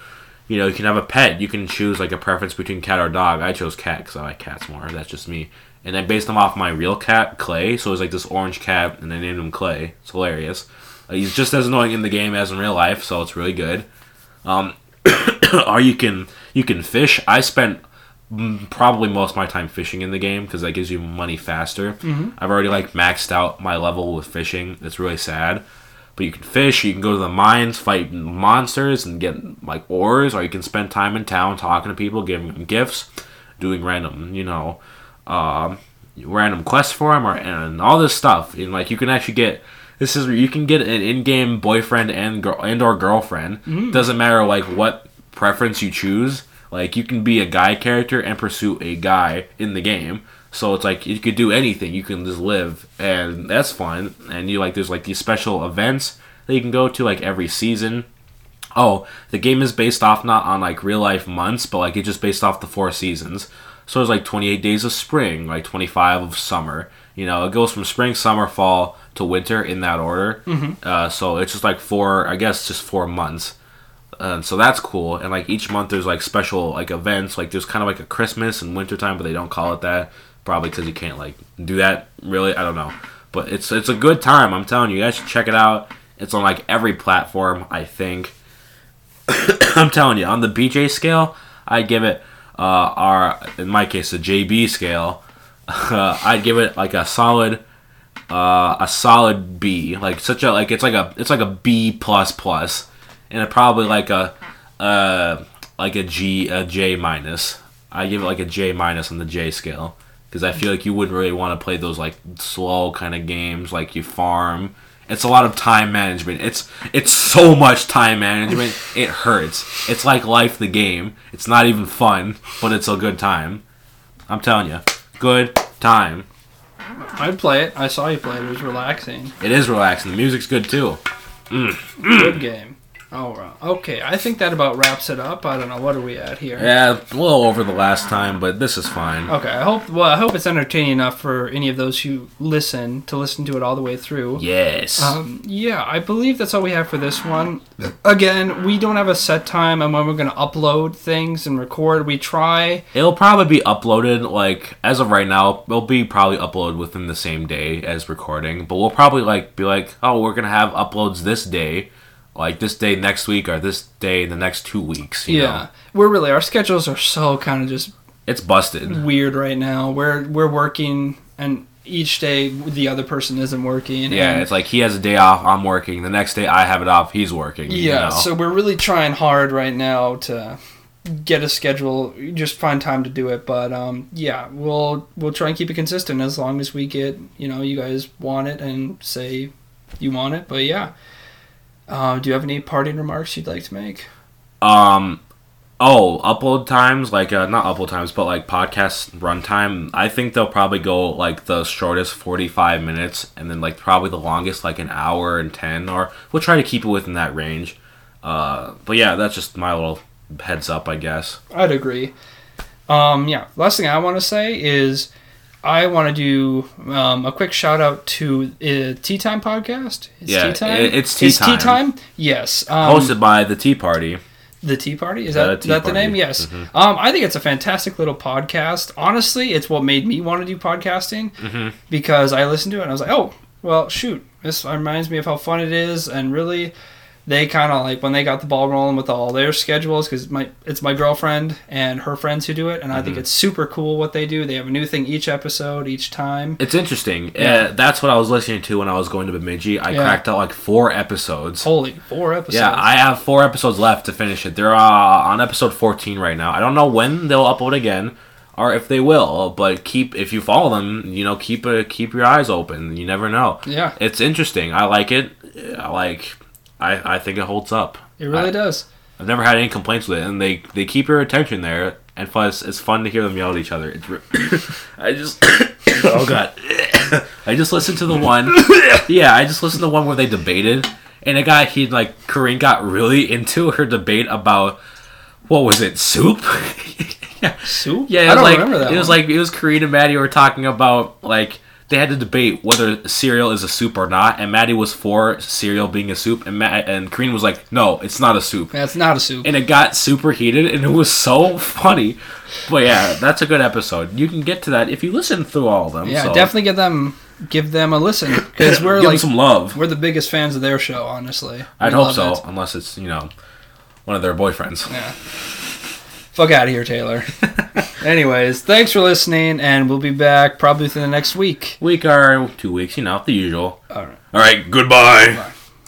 you know, you can have a pet. You can choose like a preference between cat or dog. I chose cat because I like cats more. That's just me. And I based them off my real cat, Clay. So it was like this orange cat, and I named him Clay. It's hilarious. Uh, he's just as annoying in the game as in real life, so it's really good. Um, or you can you can fish. I spent probably most of my time fishing in the game because that gives you money faster. Mm-hmm. I've already like maxed out my level with fishing. It's really sad. But you can fish, you can go to the mines, fight monsters, and get like ores, or you can spend time in town talking to people, giving them gifts, doing random, you know, um, random quests for him, or and all this stuff. And like you can actually get this is where you can get an in-game boyfriend and girl and or girlfriend. Doesn't matter like what preference you choose. Like you can be a guy character and pursue a guy in the game. So it's like you could do anything. You can just live, and that's fun. And you like there's like these special events that you can go to like every season. Oh, the game is based off not on like real life months, but like it's just based off the four seasons. So there's like 28 days of spring, like 25 of summer. You know, it goes from spring, summer, fall to winter in that order. Uh, so it's just like four, I guess, just four months. So that's cool. And like each month, there's like special like events. Like there's kind of like a Christmas and wintertime, but they don't call it that. Probably because you can't like do that. Really, I don't know. But it's it's a good time. I'm telling you, you guys should check it out. It's on like every platform, I think. I'm telling you, on the BJ scale, I give it uh, our in my case the JB scale. Uh, I'd give it like a solid uh, a solid B. Like such a like it's like a it's like a B plus plus, and it probably like a uh like a G a J minus. I give it like a J minus on the J scale because I feel like you wouldn't really want to play those like slow kind of games like you farm. It's a lot of time management. It's it's so much time management. It hurts. It's like life the game. It's not even fun, but it's a good time. I'm telling you, good time. I'd play it. I saw you play it. It was relaxing. It is relaxing. The music's good too. Mm. Good game. Oh, okay. I think that about wraps it up. I don't know. What are we at here? Yeah, a little over the last time, but this is fine. Okay. I hope. Well, I hope it's entertaining enough for any of those who listen to listen to it all the way through. Yes. Um, yeah, I believe that's all we have for this one. Again, we don't have a set time on when we're going to upload things and record. We try. It'll probably be uploaded like as of right now. It'll be probably uploaded within the same day as recording, but we'll probably like be like, oh, we're gonna have uploads this day, like this day next week or this day in the next two weeks. You yeah, know? we're really our schedules are so kind of just it's busted. weird right now. We're we're working, and each day the other person isn't working. Yeah, it's like he has a day off, I'm working. The next day I have it off, he's working. you yeah. know? So we're really trying hard right now to get a schedule, just find time to do it. But um, yeah, we'll we'll try and keep it consistent as long as we get you know you guys want it and say you want it. But yeah. Uh, do you have any parting remarks you'd like to make? Um, oh, upload times like uh, not upload times, but like podcast runtime. I think they'll probably go like the shortest forty five minutes, and then like probably the longest like an hour and ten, or we'll try to keep it within that range. Uh, but yeah, that's just my little heads up, I guess. I'd agree. Um, yeah. Last thing I want to say is I want to do um, a quick shout out to uh, Tea Time podcast. It's Yeah, Tea Time. it's Tea Is Time. Tea Time. Yes. Um, Hosted by the Tea Party. The Tea Party is Yeah, that, the Tea that the name? Yes. Mhm. Um, I think it's a fantastic little podcast. Honestly, it's what made me want to do podcasting Mhm. because I listened to it and I was like, oh, well, shoot, this reminds me of how fun it is, and really, they kind of like when they got the ball rolling with all their schedules because my it's my girlfriend and her friends who do it, and I Mm-hmm. think it's super cool what they do. They have a new thing each episode, each time. It's interesting. Yeah. Uh, that's what I was listening to when I was going to Bemidji. I Yeah. cracked out like four episodes. Holy four episodes! Yeah, I have four episodes left to finish it. They're uh, on episode 14 right now. I don't know when they'll upload again, or if they will. But keep if you follow them, you know, keep uh, keep your eyes open. You never know. yeah, It's interesting. I like it. I like. I I think it holds up. it really I- does. I've never had any complaints with it, and they they keep your attention there. And plus, it's fun to hear them yell at each other. It's re- I just oh god, I just listened to the one. Yeah, I just listened to the one where they debated, and a guy he like Corinne got really into her debate about what was it soup. yeah, Soup? yeah. It I was don't like remember that. it was one. like it was Corinne and Maddie were talking about like they had to debate whether cereal is a soup or not, and Maddie was for cereal being a soup, and Matt and Corinne was like, "No, it's not a soup." That's not a soup. And it got super heated, and it was so funny. But yeah, that's a good episode. You can get to that if you listen through all of them. yeah, so definitely give them give them a listen because we're give them like some love. we're the biggest fans of their show. Honestly, I'd We hope so, it. unless it's you know one of their boyfriends. Yeah. Fuck out of here, Taylor. Anyways, thanks for listening, and we'll be back probably within the next week. Week or two weeks, you know, the usual. All right. All right, goodbye. Bye.